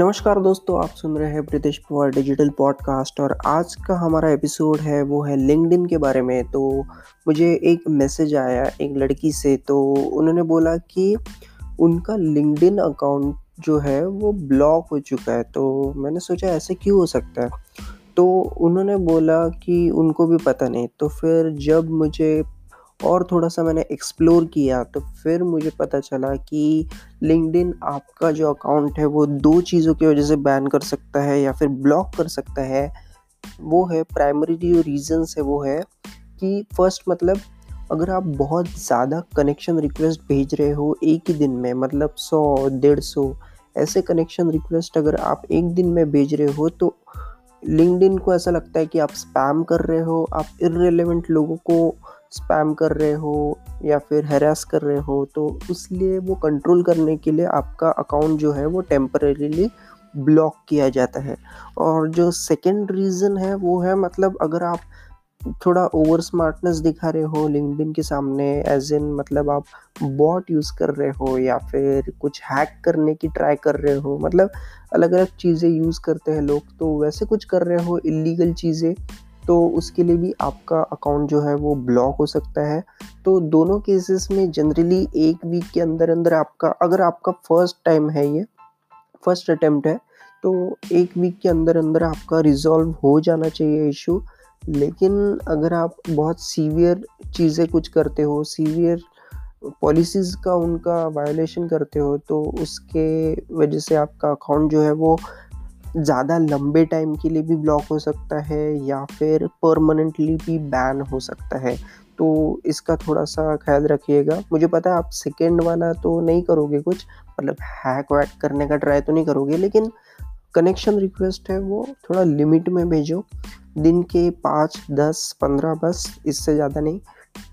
नमस्कार दोस्तों, आप सुन रहे हैं प्रीतेश पवार डिजिटल पॉडकास्ट और आज का हमारा एपिसोड है, वो है लिंकडिन के बारे में। तो मुझे एक मैसेज आया एक लड़की से तो उन्होंने बोला कि उनका लिंकडिन अकाउंट जो है, वो ब्लॉक हो चुका है। तो मैंने सोचा ऐसे क्यों हो सकता है? तो उन्होंने बोला कि उनको भी पता नहीं। तो फिर जब मुझे और थोड़ा सा मैंने एक्सप्लोर किया तो फिर मुझे पता चला कि लिंकडिन आपका जो अकाउंट है, वो दो चीज़ों की वजह से बैन कर सकता है या फिर ब्लॉक कर सकता है। वो है प्राइमरी जो रीजंस है, वो है कि फ़र्स्ट मतलब अगर आप बहुत ज़्यादा कनेक्शन रिक्वेस्ट भेज रहे हो एक ही दिन में मतलब सौ, डेढ़ सौ, ऐसे कनेक्शन रिक्वेस्ट अगर आप एक दिन में भेज रहे हो तो लिंकडिन को ऐसा लगता है कि आप स्पैम कर रहे हो, आप इरेलीवेंट लोगों को स्पैम कर रहे हो या फिर हैरास कर रहे हो तो इसलिए वो कंट्रोल करने के लिए आपका अकाउंट जो है वो टेम्परेली ब्लॉक किया जाता है। और जो सेकेंड रीज़न है वो है मतलब अगर आप थोड़ा ओवर स्मार्टनेस दिखा रहे हो लिंकडिन के सामने एज इन मतलब आप बॉट यूज़ कर रहे हो या फिर कुछ हैक करने की ट्राई कर रहे हो मतलब अलग अलग चीज़ें यूज़ करते हैं लोग तो वैसे कुछ कर रहे हो इलीगल चीज़ें तो उसके लिए भी आपका अकाउंट जो है वो ब्लॉक हो सकता है। तो दोनों केसेस में जनरली एक वीक के अंदर अंदर आपका, अगर आपका फ़र्स्ट टाइम है ये फ़र्स्ट अटेम्प्ट है तो एक वीक के अंदर अंदर आपका रिजॉल्व हो जाना चाहिए इशू लेकिन अगर आप बहुत सीवियर चीज़ें कुछ करते हो सीवियर पॉलिसीज़ का उनका वायोलेशन करते हो तो उसके वजह से आपका अकाउंट जो है वो ज़्यादा लंबे टाइम के लिए भी ब्लॉक हो सकता है या फिर परमानेंटली भी बैन हो सकता है। तो इसका थोड़ा सा ख्याल रखिएगा। मुझे पता है आप सेकेंड वाला तो नहीं करोगे कुछ मतलब हैक वैक करने का ट्राई तो नहीं करोगे, लेकिन कनेक्शन रिक्वेस्ट है वो थोड़ा लिमिट में भेजो। दिन के पाँच, दस, पंद्रह बस इससे ज़्यादा नहीं।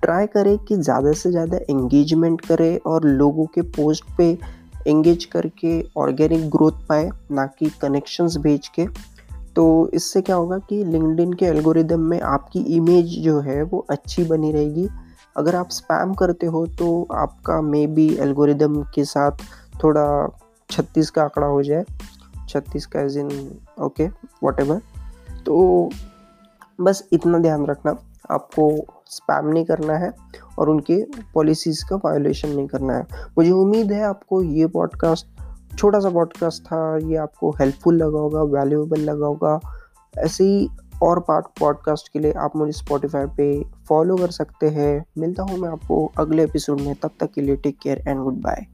ट्राई करें कि ज़्यादा से ज़्यादा एंगेजमेंट करें और लोगों के पोस्ट पे एंगेज करके ऑर्गेनिक ग्रोथ पाए, ना कि कनेक्शंस भेज के। तो इससे क्या होगा कि लिंकडिन के एल्गोरिदम में आपकी इमेज जो है वो अच्छी बनी रहेगी। अगर आप स्पैम करते हो तो आपका मे बी एल्गोरिदम के साथ थोड़ा छत्तीस का आंकड़ा हो जाए। छत्तीस का एज इन ओके वॉट तो बस इतना ध्यान रखना। आपको स्पैम नहीं करना है और उनके पॉलिसीज़ का वायोलेशन नहीं करना है। मुझे उम्मीद है आपको ये पॉडकास्ट छोटा सा पॉडकास्ट था, ये आपको हेल्पफुल लगा होगा वैल्यूएबल लगा होगा। ऐसे ही और पार्ट पॉडकास्ट के लिए आप मुझे स्पॉटिफाई पे फॉलो कर सकते हैं। मिलता हूँ मैं आपको अगले एपिसोड में, तब तक के लिए take care and good bye